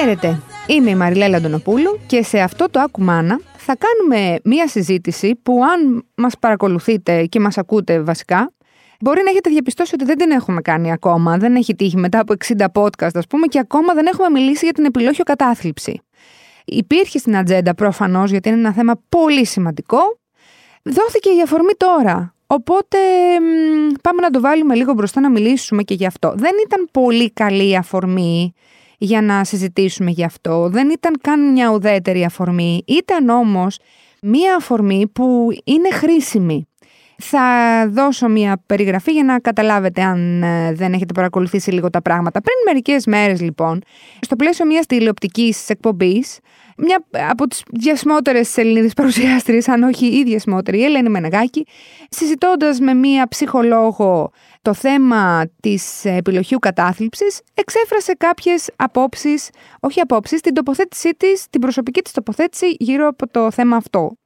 Χαίρετε, είμαι η Μαριλέλα Αντωνοπούλου και σε αυτό το Ακουμάνα θα κάνουμε μία συζήτηση που αν μας παρακολουθείτε και μας ακούτε βασικά, μπορεί να έχετε διαπιστώσει ότι δεν την έχουμε κάνει ακόμα, δεν έχει τύχει μετά από 60 podcast ας πούμε και ακόμα δεν έχουμε μιλήσει για την επιλόχιο κατάθλιψη. Υπήρχε στην ατζέντα προφανώς γιατί είναι ένα θέμα πολύ σημαντικό, δόθηκε η αφορμή τώρα. Οπότε πάμε να το βάλουμε λίγο μπροστά να μιλήσουμε και γι' αυτό. Δεν ήταν πολύ καλή η αφορμή για να συζητήσουμε γι' αυτό. Δεν ήταν καν μια ουδέτερη αφορμή. Ήταν όμως μια αφορμή που είναι χρήσιμη. Θα δώσω μια περιγραφή για να καταλάβετε αν ε, δεν έχετε παρακολουθήσει λίγο τα πράγματα. Πριν μερικές μέρες λοιπόν, στο πλαίσιο μιας τηλεοπτικής εκπομπής, μια από τις διασμότερες Ελληνίδες παρουσιάστριες, αν όχι η διασμότερη, η Ελένη Μενεγάκη, συζητώντας με μια ψυχολόγο το θέμα της επιλογίου κατάθλιψης, εξέφρασε κάποιες απόψεις, όχι απόψεις, την τοποθέτησή της, την προσωπική της τοποθέτηση γύρω από το θέμα αυτό.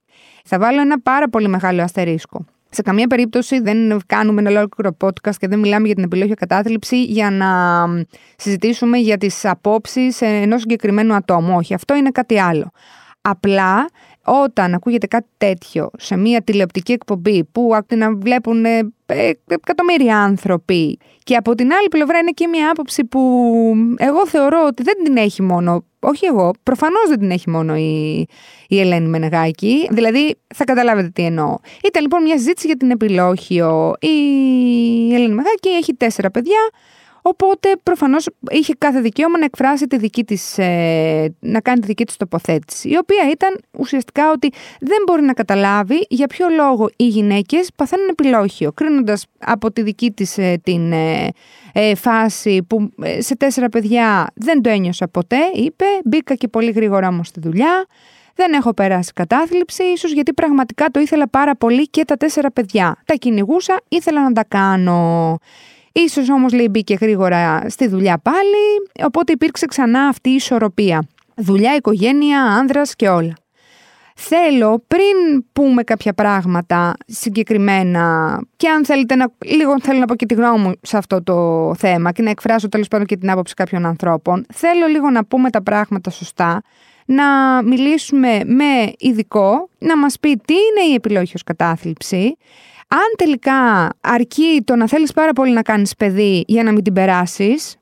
Θα βάλω ένα πάρα πολύ μεγάλο αστερίσκο. Σε καμία περίπτωση δεν κάνουμε ένα ολόκληρο podcast και δεν μιλάμε για την επιλογή κατάθλιψη για να συζητήσουμε για τις απόψεις ενός συγκεκριμένου ατόμου. Όχι, αυτό είναι κάτι άλλο. Απλά όταν ακούγεται κάτι τέτοιο σε μια τηλεοπτική εκπομπή που να βλέπουν ε, ε, εκατομμύρια άνθρωποι και από την άλλη πλευρά είναι και μια άποψη που εγώ θεωρώ ότι δεν την έχει μόνο, όχι εγώ, προφανώς δεν την έχει μόνο η, η Ελένη Μενεγάκη, δηλαδή θα καταλάβετε τι εννοώ. Ήταν λοιπόν μια συζήτηση για την επιλόχιο. Η Ελένη Μενεγάκη έχει τέσσερα παιδιά, Οπότε προφανώς είχε κάθε δικαίωμα να εκφράσει τη δική της, ε, να κάνει τη δική της τοποθέτηση, η οποία ήταν ουσιαστικά ότι δεν μπορεί να καταλάβει για ποιο λόγο οι γυναίκες παθαίνουν επιλόχιο, κρίνοντας από τη δική της ε, την ε, φάση που σε τέσσερα παιδιά δεν το ένιωσα ποτέ, είπε, μπήκα και πολύ γρήγορα όμως στη δουλειά, δεν έχω περάσει κατάθλιψη, ίσως γιατί πραγματικά το ήθελα πάρα πολύ και τα τέσσερα παιδιά. Τα κυνηγούσα, ήθελα να τα κάνω. Ίσως όμως λέει μπήκε γρήγορα στη δουλειά πάλι, οπότε υπήρξε ξανά αυτή η ισορροπία. Δουλειά, οικογένεια, άνδρας και όλα. Θέλω πριν πούμε κάποια πράγματα συγκεκριμένα και αν θέλετε να, λίγο θέλω να πω και τη γνώμη μου σε αυτό το θέμα και να εκφράσω τέλος πάντων και την άποψη κάποιων ανθρώπων, θέλω λίγο να πούμε τα πράγματα σωστά, να μιλήσουμε με ειδικό, να μας πει τι είναι η επιλόγιος κατάθλιψη, αν τελικά αρκεί το να θέλεις πάρα πολύ να κάνεις παιδί για να μην την περάσεις,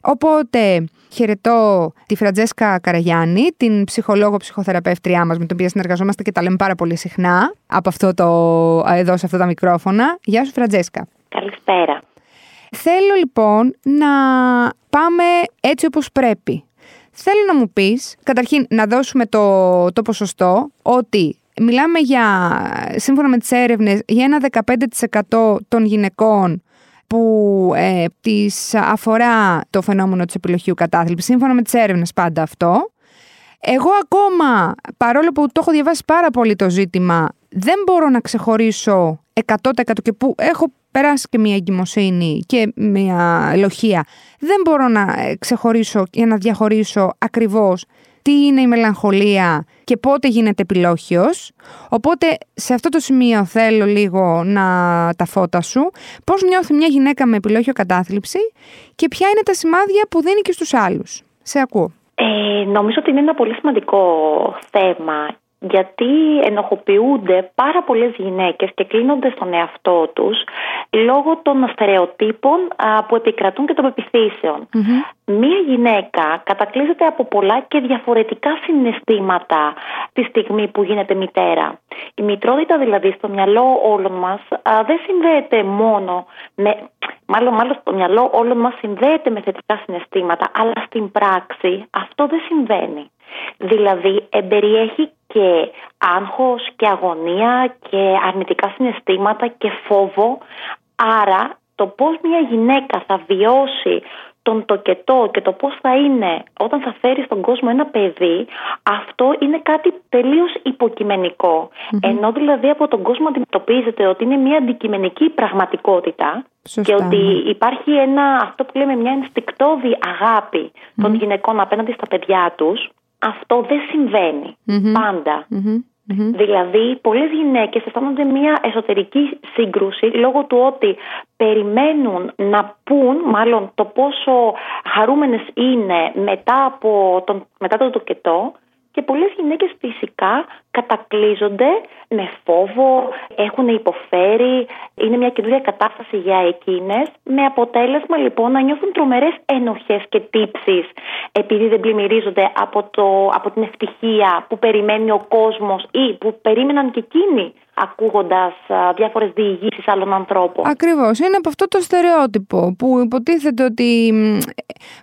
οπότε χαιρετώ τη Φραντζέσκα Καραγιάννη, την ψυχολόγο ψυχοθεραπεύτριά μας με την οποία συνεργαζόμαστε και τα λέμε πάρα πολύ συχνά από αυτό το, εδώ σε αυτά τα μικρόφωνα. Γεια σου Φραντζέσκα. Καλησπέρα. Θέλω λοιπόν να πάμε έτσι όπως πρέπει. Θέλω να μου πεις, καταρχήν να δώσουμε το, το ποσοστό ότι μιλάμε για, σύμφωνα με τις έρευνες, για ένα 15% των γυναικών που ε, τις αφορά το φαινόμενο της επιλογίου κατάθλιψης, σύμφωνα με τις έρευνες πάντα αυτό. Εγώ ακόμα, παρόλο που το έχω διαβάσει πάρα πολύ το ζήτημα, δεν μπορώ να ξεχωρίσω 100% και που έχω περάσει και μια εγκυμοσύνη και μια λοχεία, δεν μπορώ να ξεχωρίσω για να διαχωρίσω ακριβώς τι είναι η μελαγχολία και πότε γίνεται επιλόχιος. Οπότε σε αυτό το σημείο θέλω λίγο να τα φώτα σου. Πώς νιώθει μια γυναίκα με επιλόχιο κατάθλιψη και ποια είναι τα σημάδια που δίνει και στους άλλους. Σε ακούω. Ε, νομίζω ότι είναι ένα πολύ σημαντικό θέμα γιατί ενοχοποιούνται πάρα πολλές γυναίκες και κλείνονται στον εαυτό τους λόγω των στερεοτύπων που επικρατούν και των πεπιθήσεων. Μία γυναίκα κατακλείζεται από πολλά και διαφορετικά συναισθήματα τη στιγμή που γίνεται μητέρα. Η μητρότητα δηλαδή στο μυαλό όλων μας δεν συνδέεται μόνο με... Μάλλον, μάλλον στο μυαλό όλων μας συνδέεται με θετικά συναισθήματα, αλλά στην πράξη αυτό δεν συμβαίνει. Δηλαδή εμπεριέχει και άγχος και αγωνία και αρνητικά συναισθήματα και φόβο. Άρα το πώς μια γυναίκα θα βιώσει τον τοκετό και το πώς θα είναι όταν θα φέρει στον κόσμο ένα παιδί, αυτό είναι κάτι τελείως Ενώ δηλαδή από τον κόσμο αντιμετωπίζεται ότι είναι μια αντικειμενική πραγματικότητα και ότι ναι. υπάρχει ένα, αυτό που λέμε μια ενστικτόδη των γυναικών απέναντι στα παιδιά τους, αυτό δεν συμβαινει παντα Δηλαδή, πολλές γυναίκες αισθάνονται μια εσωτερική σύγκρουση λόγω του ότι περιμένουν να πούν, μάλλον το πόσο χαρούμενες είναι μετά από τον, μετά το τοκετό και πολλές γυναίκες φυσικά κατακλείζονται με φόβο, έχουν υποφέρει, είναι μια καινούργια κατάσταση για εκείνες, με αποτέλεσμα λοιπόν να νιώθουν τρομερές ενοχές και τύψεις επειδή δεν πλημμυρίζονται από, το, από την ευτυχία που περιμένει ο κόσμος ή που περίμεναν και εκείνοι ακούγοντας διάφορες διηγήσεις άλλων ανθρώπων. Ακριβώς. Είναι από αυτό το στερεότυπο που υποτίθεται ότι.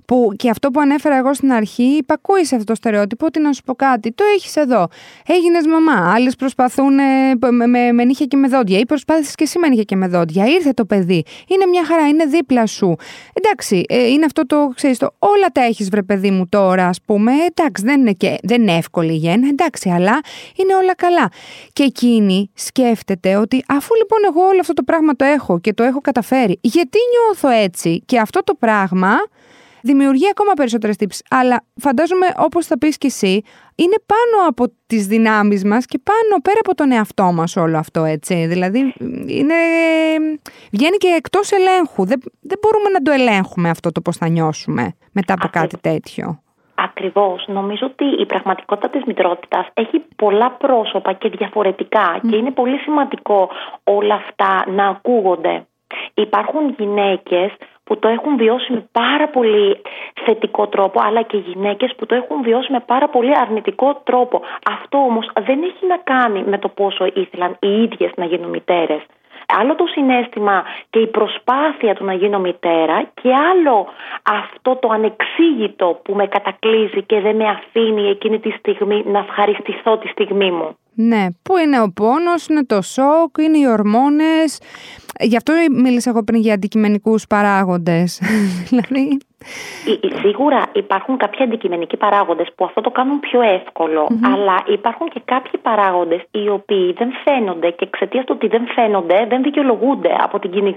που και αυτό που ανέφερα εγώ στην αρχή, υπακούει σε αυτό το στερεότυπο ότι να σου πω κάτι. Το έχεις εδώ. Έγινες μαμά. Άλλες προσπαθούν με, με, με νύχια και με δόντια. Ή προσπάθησες και εσύ με νύχια και με δόντια. Ήρθε το παιδί. Είναι μια χαρά, είναι δίπλα σου. Εντάξει, ε, είναι αυτό το, ξέρεις, το όλα τα έχεις βρε παιδί μου τώρα, ας πούμε. Εντάξει, δεν είναι, και, δεν είναι εύκολη η γέννα, εντάξει, αλλά είναι όλα καλά. Και εκείνη σκέφτεται ότι αφού λοιπόν εγώ όλο αυτό το πράγμα το έχω και το έχω καταφέρει, γιατί νιώθω έτσι και αυτό το πράγμα δημιουργεί ακόμα περισσότερες τύψεις. Αλλά φαντάζομαι όπως θα πεις και εσύ, είναι πάνω από τις δυνάμεις μας και πάνω πέρα από τον εαυτό μας όλο αυτό έτσι. Δηλαδή είναι, βγαίνει και εκτός ελέγχου. Δεν, δεν μπορούμε να το ελέγχουμε αυτό το πώς θα νιώσουμε μετά από κάτι τέτοιο. Ακριβώς. Νομίζω ότι η πραγματικότητα της μητρότητας έχει πολλά πρόσωπα και διαφορετικά και είναι πολύ σημαντικό όλα αυτά να ακούγονται. Υπάρχουν γυναίκες που το έχουν βιώσει με πάρα πολύ θετικό τρόπο, αλλά και γυναίκες που το έχουν βιώσει με πάρα πολύ αρνητικό τρόπο. Αυτό όμως δεν έχει να κάνει με το πόσο ήθελαν οι ίδιες να γίνουν μητέρες άλλο το συνέστημα και η προσπάθεια του να γίνω μητέρα και άλλο αυτό το ανεξήγητο που με κατακλείζει και δεν με αφήνει εκείνη τη στιγμή να ευχαριστηθώ τη στιγμή μου. Ναι, που είναι ο πόνος, είναι το σοκ, είναι οι ορμόνες. Γι' αυτό μίλησα εγώ πριν για αντικειμενικούς παράγοντες. δηλαδή Σίγουρα υπάρχουν κάποιοι αντικειμενικοί παράγοντες που αυτό το κάνουν πιο ευκολο αλλά υπάρχουν και κάποιοι παράγοντες οι οποίοι δεν φαίνονται και εξαιτίας του ότι δεν φαίνονται δεν δικαιολογούνται από την κοινή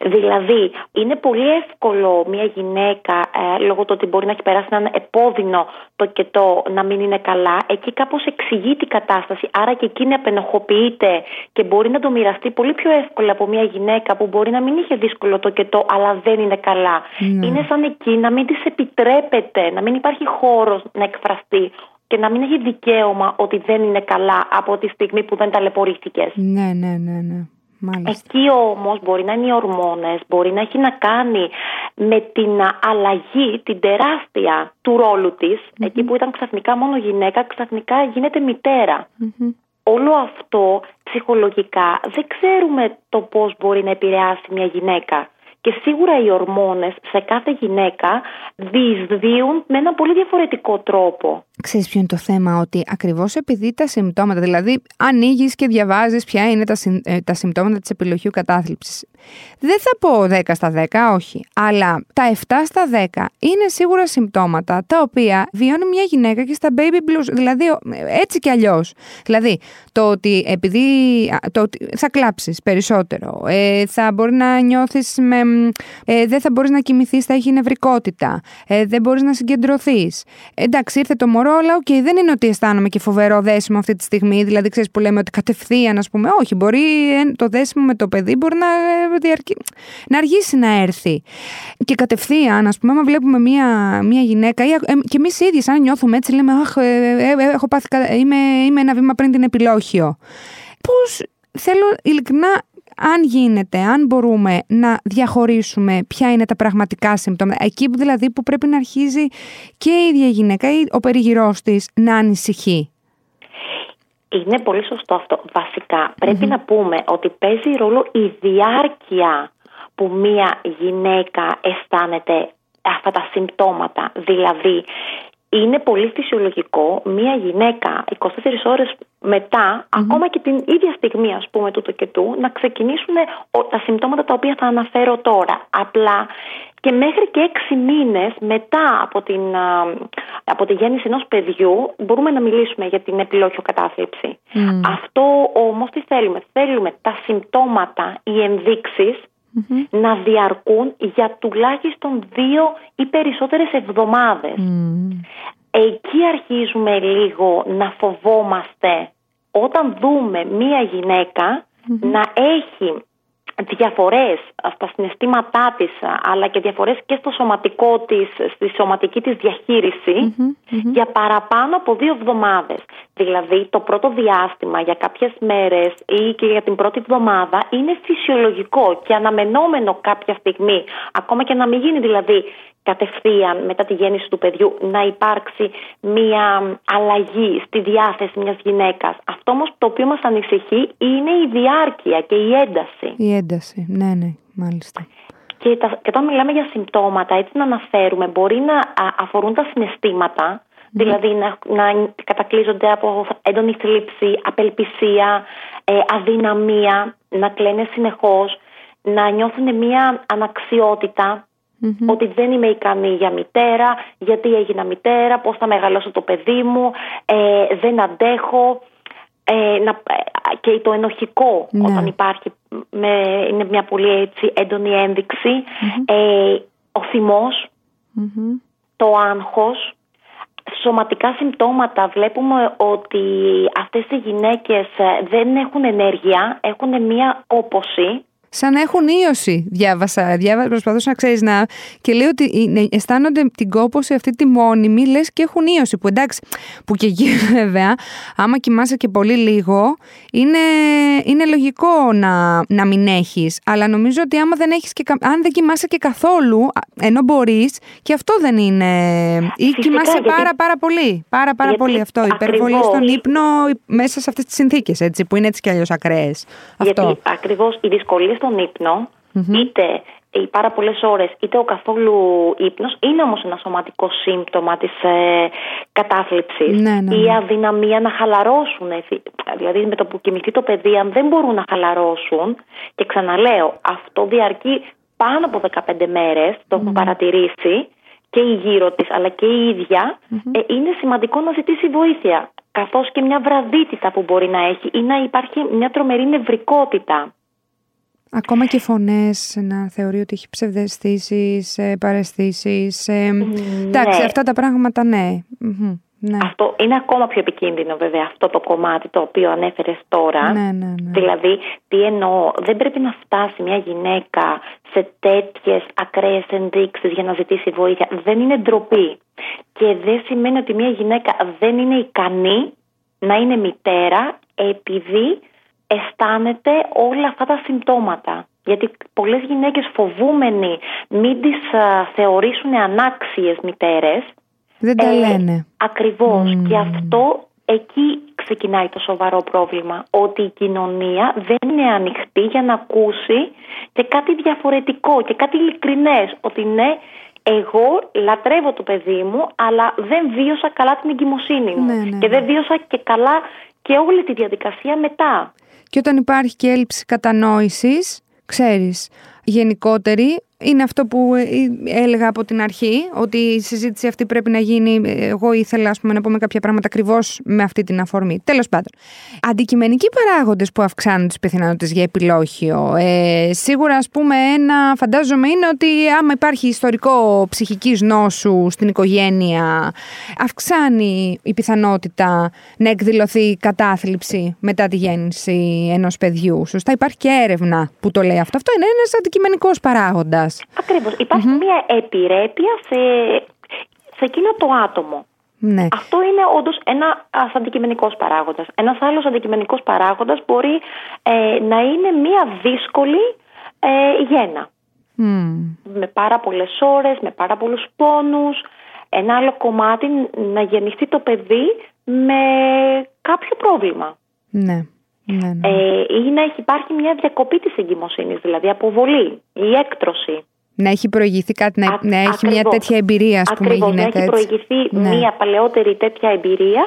Δηλαδή, είναι πολύ εύκολο μια γυναίκα, ε, λόγω του ότι μπορεί να έχει περάσει έναν επώδυνο το κετό, να μην είναι καλά. Εκεί κάπως εξηγεί την κατάσταση, άρα και εκείνη απενοχοποιείται και μπορεί να το μοιραστεί πολύ πιο εύκολα από μια γυναίκα που μπορεί να μην είχε δύσκολο το κετό, αλλά δεν είναι καλά ναι. Είναι σαν εκεί να μην της επιτρέπεται, να μην υπάρχει χώρος να εκφραστεί και να μην έχει δικαίωμα ότι δεν είναι καλά από τη στιγμή που δεν ταλαιπωρήθηκες. Ναι, ναι, ναι, ναι. Μάλιστα. Εκεί όμως μπορεί να είναι οι ορμόνες, μπορεί να έχει να κάνει με την αλλαγή, την τεράστια του ρόλου της, εκεί που ήταν ξαφνικά μόνο γυναίκα, ξαφνικά γίνεται Όλο αυτό ψυχολογικά δεν ξέρουμε το πώς μπορεί να επηρεάσει μια γυναίκα. Και σίγουρα οι ορμόνες σε κάθε γυναίκα διεισδύουν με ένα πολύ διαφορετικό τρόπο. Ξέρεις ποιο είναι το θέμα, ότι ακριβώς επειδή τα συμπτώματα, δηλαδή ανοίγεις και διαβάζεις ποια είναι τα, ε, τα συμπτώματα της επιλόχειου κατάθλιψης. Δεν θα πω 10 στα 10, όχι, αλλά τα 7 στα 10 είναι σίγουρα συμπτώματα τα οποία βιώνει μια γυναίκα και στα baby blues, δηλαδή έτσι κι αλλιώς. Δηλαδή το ότι επειδή το ότι θα κλάψεις περισσότερο, ε, θα μπορεί να νιώθεις με, ε, δεν θα μπορείς να κοιμηθείς, θα έχει νευρικότητα, ε, δεν μπορείς να συγκεντρωθείς. Εντάξει, ήρθε το μωρό αλλά OK, okay, δεν είναι ότι αισθάνομαι και φοβερό δέσιμο αυτή τη στιγμή. Δηλαδή, ξέρεις που λέμε ότι κατευθείαν, ας πούμε, όχι, μπορεί το δέσιμο με το παιδί μπορεί να, ε, να αργήσει να έρθει. Και κατευθείαν, ας πούμε, άμα βλέπουμε μία, μία γυναίκα, ή, ε, και εμείς οι ίδιοι, αν νιώθουμε έτσι, λέμε, Αχ, ε, έχω πάθει, είμαι, είμαι ένα βήμα πριν την επιλόχιο. Πώς θέλω ειλικρινά αν γίνεται, αν μπορούμε να διαχωρίσουμε ποια είναι τα πραγματικά συμπτώματα, εκεί που δηλαδή που πρέπει να αρχίζει και η ίδια γυναίκα ή ο περιγυρός της να ανησυχεί. Είναι πολύ σωστό αυτό. Βασικά να πούμε ότι παίζει ρόλο η διάρκεια που μία γυναίκα αισθάνεται αυτά τα συμπτώματα. Δηλαδή είναι πολύ φυσιολογικό μία γυναίκα 24 ώρες ακόμα και την ίδια στιγμή ας πούμε τούτο και του, να ξεκινήσουν τα συμπτώματα τα οποία θα αναφέρω τώρα. Απλά και μέχρι και έξι μήνες μετά από, την, από τη γέννηση ενός παιδιού μπορούμε να μιλήσουμε για την επιλόχιο κατάθλιψη. Αυτό όμως τι θέλουμε; Θέλουμε τα συμπτώματα, οι ενδείξεις να διαρκούν για τουλάχιστον δύο ή περισσότερες εβδομάδες. εκεί αρχίζουμε λίγο να φοβόμαστε όταν δούμε μία να έχει διαφορές στα συναισθήματά της αλλά και διαφορές και στο σωματικό της, στη σωματική της διαχειριση για παραπάνω από δύο εβδομάδες. Δηλαδή το πρώτο διάστημα για κάποιες μέρες ή και για την πρώτη εβδομάδα είναι φυσιολογικό και αναμενόμενο κάποια στιγμή ακόμα και να μην γίνει δηλαδή κατευθείαν μετά τη γέννηση του παιδιού να υπάρξει μία αλλαγή στη διάθεση μιας γυναίκας. Αυτό όμως το οποίο μας ανησυχεί είναι η διάρκεια και η ένταση. Η ένταση, ναι, ναι, μάλιστα. Και, τα, και όταν μιλάμε για συμπτώματα, έτσι να αναφέρουμε, μπορεί να αφορούν τα συναισθήματα, δηλαδή να, να κατακλείζονται από έντονη θλίψη, απελπισία, ε, αδυναμία, να κλαίνε συνεχώς, να νιώθουν μία αναξιότητα, ότι δεν είμαι ικανή για μητέρα, γιατί έγινα μητέρα, πώς θα μεγαλώσω το παιδί μου, ε, δεν αντέχω. Ε, να, και το ενοχικό ναι. όταν υπάρχει με, είναι μια πολύ έτσι έντονη ε, ο θυμος το άγχος. Σωματικά συμπτώματα. Βλέπουμε ότι αυτές οι γυναίκες δεν έχουν ενέργεια, έχουν μια όποση Σαν να έχουν ίωση, διάβασα. διάβασα προσπαθούσα να ξέρεις να. Και λέει ότι αισθάνονται την κόποση αυτή τη μόνιμη, λες και έχουν ίωση. Που εντάξει, που και εκεί βέβαια, άμα κοιμάσαι και πολύ λίγο, είναι, είναι λογικό να, να μην έχεις. Αλλά νομίζω ότι άμα δεν έχεις και, αν δεν κοιμάσαι και καθόλου, ενώ μπορείς, και αυτό δεν είναι. ή κοιμάσαι πάρα πάρα πολύ. Πάρα πάρα πολύ αυτό. Υπερβολή στον ύπνο μέσα σε αυτές τις συνθήκες, έτσι, που είναι έτσι κι αλλιώς ακραίες. Γιατί ακριβώς οι δυσκολίε στον ύπνο, είτε οι πάρα πολλές ώρες, είτε ο καθόλου ύπνος, είναι όμως ένα σωματικό σύμπτωμα της ε, κατάθλιψης. Ναι, ναι, Η ναι. αδυναμία να χαλαρώσουν. Δηλαδή, με το που κοιμηθεί το παιδί, αν δεν μπορούν να χαλαρώσουν, και ξαναλέω, αυτό διαρκεί πάνω από 15 μέρες, το έχουν παρατηρήσει και η γύρω της, αλλά και η ίδια, ε, είναι σημαντικό να ζητήσει βοήθεια. Καθώς και μια βραδύτητα που μπορεί να έχει ή να υπάρχει μια τρομερή νευρικότητα. Ακόμα και φωνές να θεωρεί ότι έχει ψευδεστήσεις, ε, παρεστήσεις. Ε, εντάξει, ναι. αυτά τα πράγματα ναι. ναι. Αυτό είναι ακόμα πιο επικίνδυνο βέβαια αυτό το κομμάτι το οποίο ανέφερες τώρα. Ναι, ναι, ναι. Δηλαδή, τι εννοώ, δεν πρέπει να φτάσει μια γυναίκα σε τέτοιες ακραίες ενδείξεις για να ζητήσει βοήθεια. Δεν είναι ντροπή. Και δεν σημαίνει ότι μια γυναίκα δεν είναι ικανή να είναι μητέρα επειδή αισθάνεται όλα αυτά τα συμπτώματα. Γιατί πολλές γυναίκες φοβούμενοι μην τις θεωρήσουν ανάξιες μητέρες. Δεν τα ε, λένε. Ακριβώς. Και αυτό εκεί ξεκινάει το σοβαρό πρόβλημα. Ότι η κοινωνία δεν είναι ανοιχτή για να ακούσει και κάτι διαφορετικό και κάτι ειλικρινές. Ότι ναι, εγώ λατρεύω το παιδί μου, αλλά δεν βίωσα καλά την εγκυμοσύνη μου. Ναι, ναι, και δεν ναι. βίωσα και καλά και όλη τη διαδικασία μετά. Και όταν υπάρχει και έλλειψη κατανόησης, ξέρεις, γενικότερη, είναι αυτό που ε, έλεγα από την αρχή, ότι η συζήτηση αυτή πρέπει να γίνει. Εγώ ήθελα ας πούμε, να πούμε κάποια πράγματα ακριβώς με αυτή την αφορμή. Τέλος πάντων. Αντικειμενικοί παράγοντες που αυξάνουν τις πιθανότητες για επιλόχιο. Ε, σίγουρα, ας πούμε, ένα φαντάζομαι είναι ότι άμα υπάρχει ιστορικό ψυχικής νόσου στην οικογένεια, αυξάνει η πιθανότητα να εκδηλωθεί κατάθλιψη μετά τη γέννηση ενός παιδιού. Σωστά, υπάρχει και έρευνα που το λέει αυτό. Αυτό είναι ένας αντικειμενικός παράγοντας. Ακριβώς. μια επιρρέπεια σε, σε εκείνο το άτομο. Ναι. Αυτό είναι όντως ένα αντικειμενικός παράγοντας. Ένας άλλος αντικειμενικός παράγοντας μπορεί ε, να είναι μια δύσκολη ε, γέννα. Με πάρα πολλές ώρες, με πάρα πολλούς πόνους. Ένα άλλο κομμάτι να γεννηθεί το παιδί με κάποιο πρόβλημα. Ναι. Ναι, ναι. Ε, ή να έχει υπάρχει μια διακοπή της εγκυμοσύνης, δηλαδή αποβολή ή έκτρωση. Να έχει προηγηθεί κάτι, να, να έχει μια τέτοια εμπειρία, ας πούμε, ακριβώς, γυναίκα, να έχει προηγηθεί ναι. μια παλαιότερη τέτοια εμπειρία,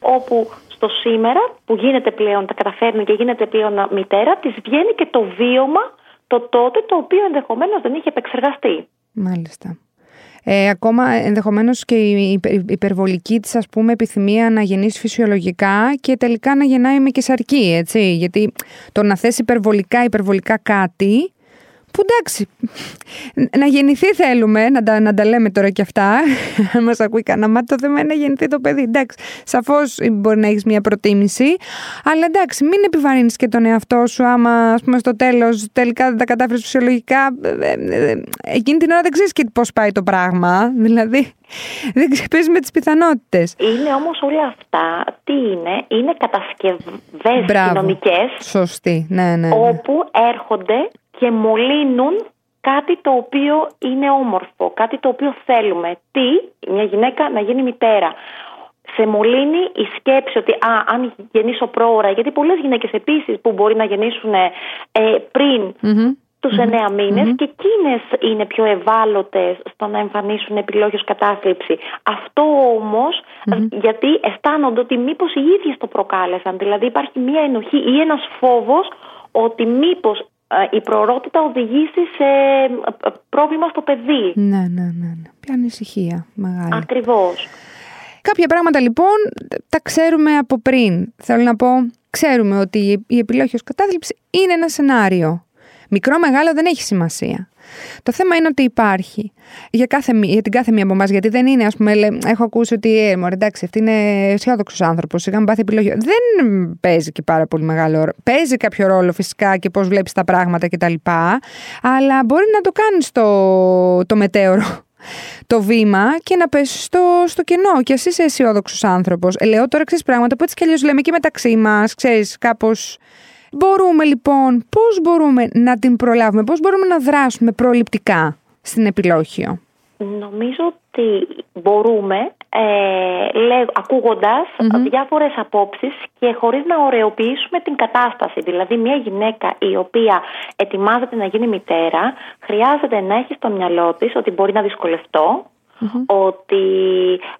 όπου στο σήμερα που γίνεται πλέον, τα καταφέρνει και γίνεται πλέον μητέρα, της βγαίνει και το βίωμα το τότε το οποίο ενδεχομένως δεν είχε επεξεργαστεί. Μάλιστα. Ε, ακόμα ενδεχομένως και η υπερβολική της ας πούμε επιθυμία να γεννήσει φυσιολογικά και τελικά να γεννάει με κεσαρκή, έτσι. Γιατί το να θέσει υπερβολικά υπερβολικά κάτι που εντάξει, να γεννηθεί θέλουμε, να τα, να τα λέμε τώρα και αυτά. Αν μας ακούει κανένα μάτι, το θέμα είναι να γεννηθεί το παιδί. Εντάξει, σαφώς μπορεί να έχεις μια προτίμηση, αλλά εντάξει, μην επιβαρύνεις και τον εαυτό σου άμα ας πούμε, στο τέλος τελικά δεν τα κατάφερες φυσιολογικά. Ε, ε, ε, εκείνη την ώρα δεν ξέρεις και πώς πάει το πράγμα. Δηλαδή, δεν ξέρεις με τις πιθανότητες. Είναι όμως όλα αυτά, τι είναι, είναι κατασκευές κοινωνικές. Σωστή, ναι, ναι, ναι. Όπου έρχονται και μολύνουν κάτι το οποίο είναι όμορφο, κάτι το οποίο θέλουμε. Τι, μια γυναίκα να γίνει μητέρα. Σε μολύνει η σκέψη ότι α, αν γεννήσω πρόωρα, γιατί πολλές γυναίκες επίσης που μπορεί να γεννήσουν ε, πριν mm-hmm. τους εννέα μήνες και εκείνες είναι πιο ευάλωτες στο να εμφανίσουν επιλόγιος κατάθλιψη. Αυτό γιατί αισθάνονται ότι μήπως οι ίδιες το προκάλεσαν. Δηλαδή υπάρχει μια ενοχή ή ένας φόβος ότι μήπως η προορότητα οδηγήσει σε πρόβλημα στο παιδί. Ναι, ναι, ναι. ναι. Ποια ανησυχία μεγάλη. Ακριβώς. Κάποια πράγματα λοιπόν τα ξέρουμε από πριν. Θέλω να πω, ξέρουμε ότι η επιλογή ως κατάθλιψη είναι ένα σενάριο. Μικρό, μεγάλο δεν έχει σημασία. Το θέμα είναι ότι υπάρχει για, κάθε, για την κάθε μία από εμάς. Γιατί δεν είναι, ας πούμε, έχω ακούσει ότι ε, μωρέ, εντάξει, αυτή είναι αισιόδοξος άνθρωπος. Σιγά μην πάθει επιλογή. Δεν παίζει και πάρα πολύ μεγάλο ρόλο. Παίζει κάποιο ρόλο φυσικά και πώς βλέπεις τα πράγματα κτλ. Αλλά μπορεί να το κάνεις το, το μετέωρο το βήμα και να πέσεις στο, στο κενό. Και εσύ είσαι αισιόδοξος άνθρωπος. Ε, λέω τώρα ξέρεις πράγματα που έτσι κι αλλιώς λέμε και μεταξύ μας, ξέρεις, κάπως μπορούμε λοιπόν, πώς μπορούμε να την προλάβουμε, πώς μπορούμε να δράσουμε προληπτικά στην επιλόχιο; Νομίζω ότι μπορούμε, ε, λέ, ακούγοντας διάφορες απόψεις και χωρίς να ωρεοποιήσουμε την κατάσταση. Δηλαδή μια γυναίκα η οποία ετοιμάζεται να γίνει μητέρα χρειάζεται να έχει στο μυαλό της ότι μπορεί να δυσκολευτώ, ότι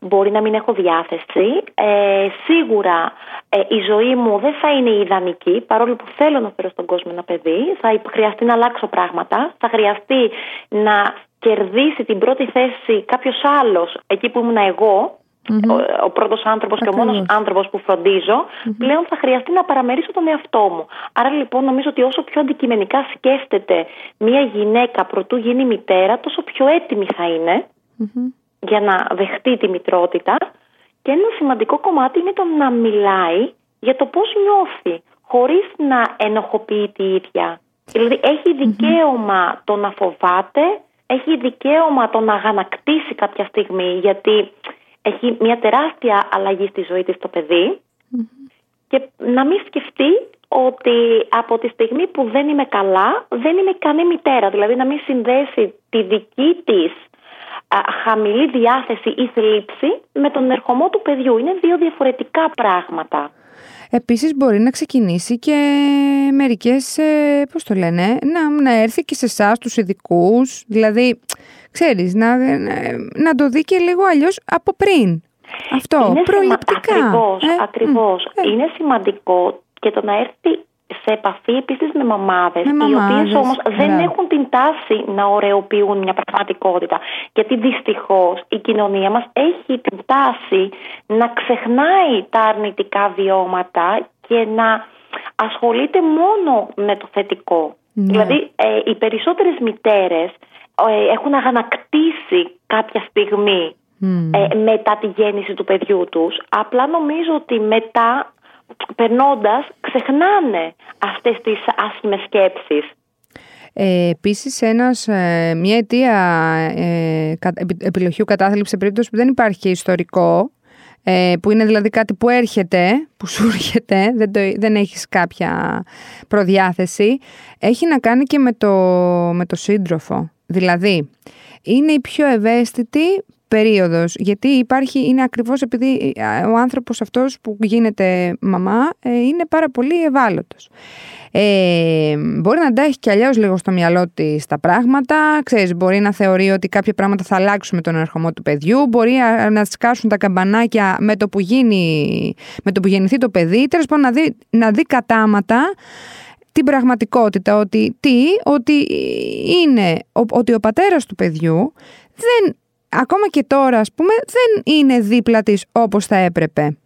μπορεί να μην έχω διάθεση. Ε, σίγουρα ε, η ζωή μου δεν θα είναι ιδανική, παρόλο που θέλω να φέρω στον κόσμο ένα παιδί. Θα χρειαστεί να αλλάξω πράγματα, θα χρειαστεί να κερδίσει την πρώτη θέση κάποιος άλλος εκεί που ήμουν εγώ, ο, ο πρώτος άνθρωπος και ο μόνος άνθρωπος που φροντιζω πλέον θα χρειαστεί να παραμερίσω τον εαυτό μου. Άρα λοιπόν νομίζω ότι όσο πιο αντικειμενικά σκέφτεται μια γυναίκα προτού γίνει μητέρα, τόσο πιο έτοιμη θα είναι για να δεχτεί τη μητρότητα. Και ένα σημαντικό κομμάτι είναι το να μιλάει για το πώς νιώθει χωρίς να ενοχοποιεί τη ίδια. Δηλαδή έχει δικαίωμα το να φοβάται, έχει δικαίωμα το να αγανακτήσει κάποια στιγμή γιατί έχει μια τεράστια αλλαγή στη ζωή της το παιδί. Και να μην σκεφτεί ότι από τη στιγμή που δεν είμαι καλά δεν είμαι κανένα μητέρα. Δηλαδή να μην συνδέσει τη δική της χαμηλή διάθεση ή θλίψη με τον ερχομό του παιδιού. Είναι δύο διαφορετικά πράγματα. Επίσης μπορεί να ξεκινήσει και μερικές, ε, πώς το λένε, να, να έρθει και σε εσάς τους ειδικούς, δηλαδή, ξέρεις, να, να, το δει και λίγο αλλιώς από πριν. Αυτό, Είναι προληπτικά. Ακριβώς, ε, ακριβώς. Ε. Είναι σημαντικό και το να έρθει σε επαφή επίσης με μαμάδες, οι οποίες όμως δεν έχουν την τάση να ωρεοποιούν μια πραγματικότητα. Γιατί δυστυχώς η κοινωνία μας έχει την τάση να ξεχνάει τα αρνητικά βιώματα και να ασχολείται μόνο με το θετικό. Ναι. Δηλαδή, ε, οι περισσότερες μητέρες ε, έχουν αγανακτήσει κάποια στιγμή ε, μετά τη γέννηση του παιδιού τους. Απλά νομίζω ότι μετά περνώντας ξεχνάνε αυτές τις άσχημες σκέψεις. Ε, Επίσης, ε, μια αιτία ε, επιλογίου κατάθλιψη σε περίπτωση που δεν υπάρχει και ιστορικό, ε, που είναι δηλαδή κάτι που έρχεται, που σου έρχεται, δεν, το, δεν έχεις κάποια προδιάθεση, έχει να κάνει και με το, με το σύντροφο. Δηλαδή, είναι η πιο ευαίσθητη περίοδος, γιατί υπάρχει, είναι ακριβώς επειδή ο άνθρωπος αυτός που γίνεται μαμά ε, είναι πάρα πολύ ευάλωτος. Ε, μπορεί να τα έχει κι αλλιώς λίγο στο μυαλό της τα πράγματα. Ξέρεις, μπορεί να θεωρεί ότι κάποια πράγματα θα αλλάξουν με τον ερχομό του παιδιού. Μπορεί να σκάσουν τα καμπανάκια με το που, γίνει, με το που γεννηθεί το παιδί. Τέλος πάντων, να δει, να δει κατάματα την πραγματικότητα ότι τι, ότι είναι ότι ο πατέρας του παιδιού δεν ακόμα και τώρα ας πούμε δεν είναι δίπλα της όπως θα έπρεπε.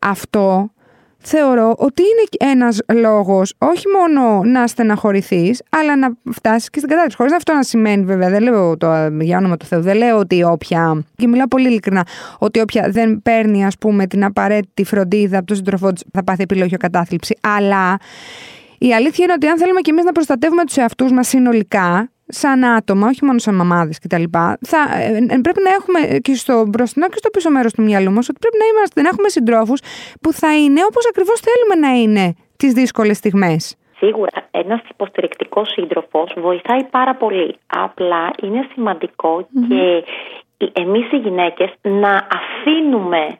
Αυτό θεωρώ ότι είναι ένας λόγος όχι μόνο να στεναχωρηθείς, αλλά να φτάσεις και στην κατάσταση. Χωρίς αυτό να σημαίνει βέβαια, δεν λέω το για όνομα του Θεού, δεν λέω ότι όποια, και μιλάω πολύ ειλικρινά, ότι όποια δεν παίρνει ας πούμε την απαραίτητη φροντίδα από τον σύντροφό της θα πάθει επιλογή κατάθλιψη, αλλά η αλήθεια είναι ότι αν θέλουμε και εμείς να προστατεύουμε τους εαυτούς μας συνολικά, σαν άτομα, όχι μόνο σαν μαμάδες κτλ., θα, ε, ε, πρέπει να έχουμε και στο μπροστινό και στο πίσω μέρος του μυαλού μας ότι πρέπει να, είμαστε, να έχουμε συντρόφους που θα είναι όπως ακριβώς θέλουμε να είναι τις δύσκολες στιγμές. Σίγουρα ένας υποστηρικτικός σύντροφος βοηθάει πάρα πολύ. Απλά είναι και εμείς οι γυναίκες να αφήνουμε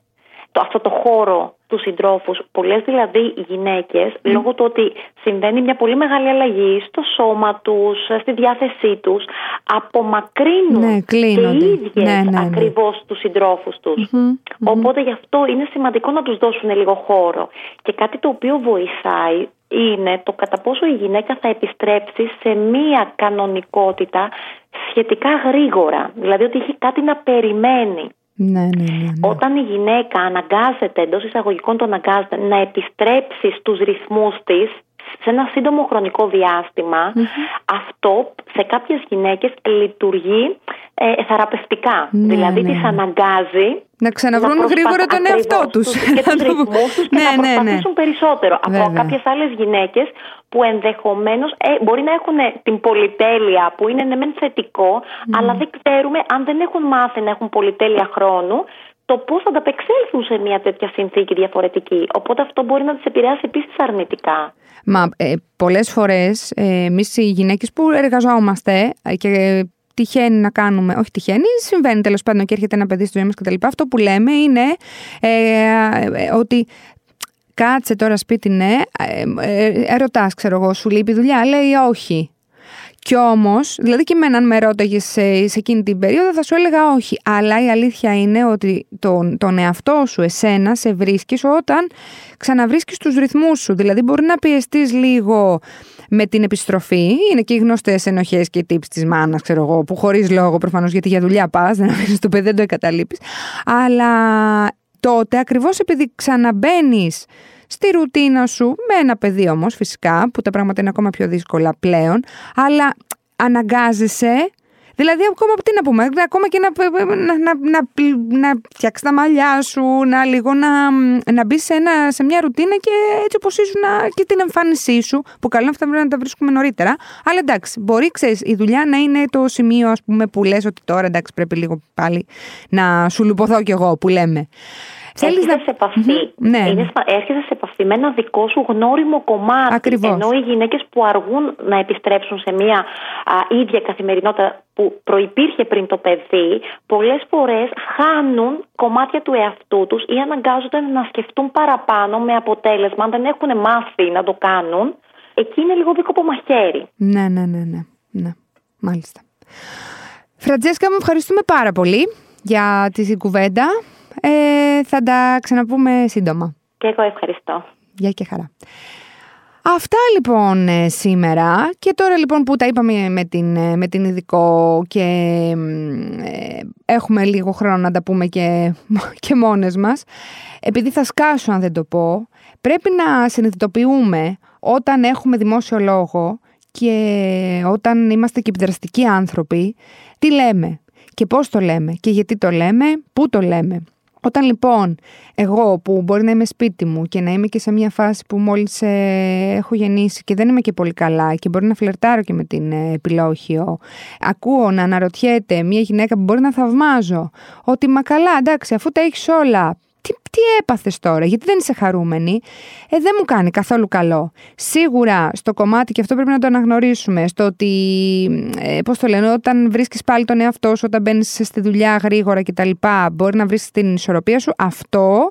το, αυτό το χώρο τους συντρόφους. Πολλές δηλαδή γυναίκες, λόγω του ότι συμβαίνει μια πολύ μεγάλη αλλαγή στο σώμα τους, στη διάθεσή τους, απομακρύνουν ναι, και οι ίδιες ναι, ναι, ναι. ακριβώς τους συντρόφους τους. Οπότε γι' αυτό είναι σημαντικό να τους δώσουν λίγο χώρο. Και κάτι το οποίο βοηθάει είναι το κατά πόσο η γυναίκα θα επιστρέψει σε μία κανονικότητα σχετικά γρήγορα. Δηλαδή ότι έχει κάτι να περιμένει. Ναι, ναι, ναι, ναι, Όταν η γυναίκα αναγκάζεται, εντός εισαγωγικών το αναγκάζεται, να επιστρέψει στους ρυθμούς της σε ένα σύντομο χρονικό αυτό σε κάποιες γυναίκες λειτουργεί ε, θεραπευτικά. Ναι, δηλαδή ναι. τις αναγκάζει να ξαναβρούν γρήγορα τον εαυτό τους. Και τους ρυθμούς τους και να ναι, προσπαθήσουν περισσότερο. Από κάποιες άλλες γυναίκες που ενδεχομένως ε, μπορεί να έχουν την πολυτέλεια που είναι ναι, μεν θετικό, αλλά δεν ξέρουμε αν δεν έχουν μάθει να έχουν πολυτέλεια χρόνου το πώς θα ανταπεξέλθουν σε μια τέτοια συνθήκη διαφορετική. Οπότε αυτό μπορεί να τις επηρεάσει επίσης αρνητικά. Μα ε, πολλές φορές ε, εμείς οι γυναίκες που εργαζόμαστε και τυχαίνει να κάνουμε, όχι τυχαίνει, συμβαίνει τέλος πάντων και έρχεται ένα παιδί στη ζωή μας κτλ. Αυτό που λέμε είναι ε, ε, ότι κάτσε τώρα σπίτι, ναι, ε, ε, ερωτάς, ξέρω εγώ, σου λείπει δουλειά, λέει όχι. Κι όμως, δηλαδή και εμένα, αν με ρώταγες σε, σε εκείνη την περίοδο, θα σου έλεγα όχι. Αλλά η αλήθεια είναι ότι τον, τον εαυτό σου, εσένα, σε βρίσκεις όταν ξαναβρίσκεις τους ρυθμούς σου. Δηλαδή, μπορεί να πιεστείς λίγο με την επιστροφή. Είναι και οι γνωστές ενοχές και τύψει της μάνας, ξέρω εγώ, που χωρίς λόγο προφανώς γιατί για δουλειά πας, δεν αφήνεις το παιδί, δεν το εγκαταλείπεις. Αλλά τότε, ακριβώς επειδή ξαναμπαίνεις στη ρουτίνα σου, με ένα παιδί όμως φυσικά, που τα πράγματα είναι ακόμα πιο δύσκολα πλέον, αλλά αναγκάζεσαι Δηλαδή, ακόμα τι να πούμε, ακόμα και να, να, να, να, να φτιάξεις τα μαλλιά σου, να λίγο να, να μπεις σε, σε μια ρουτίνα και έτσι όπως ήσουν και την εμφάνισή σου, που καλό αυτά πρέπει να τα βρίσκουμε νωρίτερα. Αλλά εντάξει, μπορεί, ξέρεις, η δουλειά να είναι το σημείο, ας πούμε, που λες ότι τώρα εντάξει, πρέπει λίγο πάλι να σου λουποθώ κι εγώ, που λέμε. Θέλεις να... σε επαφη ναι. έρχεσαι σε επαφή με ένα δικό σου γνώριμο κομμάτι. Ακριβώς. Ενώ οι γυναίκες που αργούν να επιστρέψουν σε μια α, ίδια καθημερινότητα που προϋπήρχε πριν το παιδί, πολλές φορές χάνουν κομμάτια του εαυτού τους ή αναγκάζονται να σκεφτούν παραπάνω με αποτέλεσμα, αν δεν έχουν μάθει να το κάνουν, εκεί είναι λίγο δίκοπο μαχαίρι. Ναι, ναι, ναι, ναι, ναι. Μάλιστα. Φραντζέσκα, μου ευχαριστούμε πάρα πολύ για τη κουβέντα. Ε, θα τα ξαναπούμε σύντομα. Και εγώ ευχαριστώ. Γεια και χαρά. Αυτά λοιπόν ε, σήμερα και τώρα λοιπόν που τα είπαμε με την, ε, με την ειδικό και έχουμε λίγο χρόνο να τα πούμε και, και μόνες μας επειδή θα σκάσω αν δεν το πω πρέπει να συνειδητοποιούμε όταν έχουμε δημόσιο λόγο και όταν είμαστε και επιδραστικοί άνθρωποι τι λέμε και πώς το λέμε και γιατί το λέμε, πού το λέμε. Όταν λοιπόν εγώ που μπορεί να είμαι σπίτι μου και να είμαι και σε μια φάση που μόλις ε, έχω γεννήσει και δεν είμαι και πολύ καλά και μπορεί να φλερτάρω και με την ε, επιλόχιο, ακούω να αναρωτιέται μια γυναίκα που μπορεί να θαυμάζω ότι μα καλά εντάξει αφού τα έχεις όλα τι, τι έπαθες τώρα, γιατί δεν είσαι χαρούμενη, ε, δεν μου κάνει καθόλου καλό. Σίγουρα στο κομμάτι, και αυτό πρέπει να το αναγνωρίσουμε, στο ότι, ε, πώς το λένε, όταν βρίσκεις πάλι τον εαυτό σου, όταν μπαίνεις στη δουλειά γρήγορα κτλ., μπορεί να βρεις την ισορροπία σου. Αυτό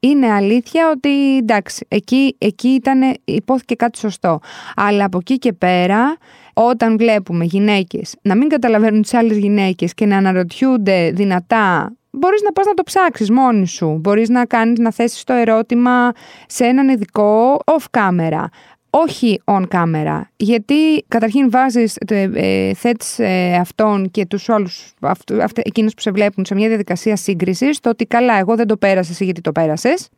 είναι αλήθεια ότι εντάξει, εκεί, εκεί ήταν, υπόθηκε κάτι σωστό. Αλλά από εκεί και πέρα, όταν βλέπουμε γυναίκες να μην καταλαβαίνουν τις άλλες γυναίκες και να αναρωτιούνται δυνατά μπορείς να πας να το ψάξεις μόνη σου. Μπορείς να κάνεις, να θέσεις το ερώτημα σε έναν ειδικό off camera. Όχι on camera, γιατί καταρχήν βάζεις, ε, ε θέτεις ε, αυτόν και τους όλους αυτού, εκείνους που σε βλέπουν σε μια διαδικασία σύγκρισης, το ότι καλά εγώ δεν το πέρασες γιατί το πέρασες.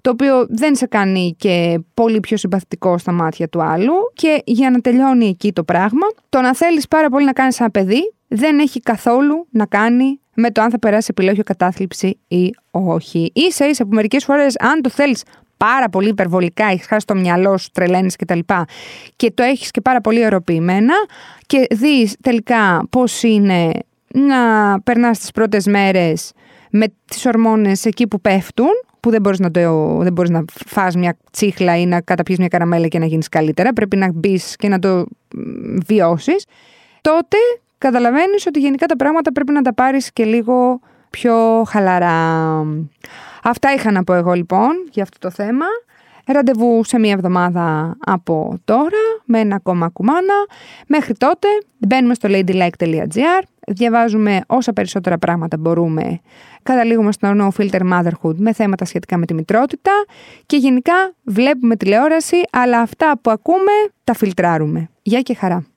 το οποίο δεν σε κάνει και πολύ πιο συμπαθητικό στα μάτια του άλλου. Και για να τελειώνει εκεί το πράγμα, το να θέλεις πάρα πολύ να κάνεις ένα παιδί δεν έχει καθόλου να κάνει με το αν θα περάσει επιλόγιο κατάθλιψη ή όχι. σα ίσα που μερικές φορές, αν το θέλεις πάρα πολύ υπερβολικά, έχεις χάσει το μυαλό σου, τρελαίνεις κτλ. Και, και το έχεις και πάρα πολύ ερωτημένα και δεις τελικά πώς είναι να περνάς τις πρώτες μέρες με τις ορμόνες εκεί που πέφτουν, που δεν μπορείς να, το, δεν μπορείς να φας μια τσίχλα ή να καταπιείς μια καραμέλα και να γίνεις καλύτερα, πρέπει να μπεις και να το βιώσεις. τότε καταλαβαίνεις ότι γενικά τα πράγματα πρέπει να τα πάρεις και λίγο πιο χαλαρά. Αυτά είχα να πω εγώ λοιπόν για αυτό το θέμα. Ραντεβού σε μία εβδομάδα από τώρα με ένα ακόμα κουμάνα. Μέχρι τότε μπαίνουμε στο ladylike.gr, διαβάζουμε όσα περισσότερα πράγματα μπορούμε, καταλήγουμε στο No Filter Motherhood με θέματα σχετικά με τη μητρότητα και γενικά βλέπουμε τηλεόραση, αλλά αυτά που ακούμε τα φιλτράρουμε. Γεια και χαρά!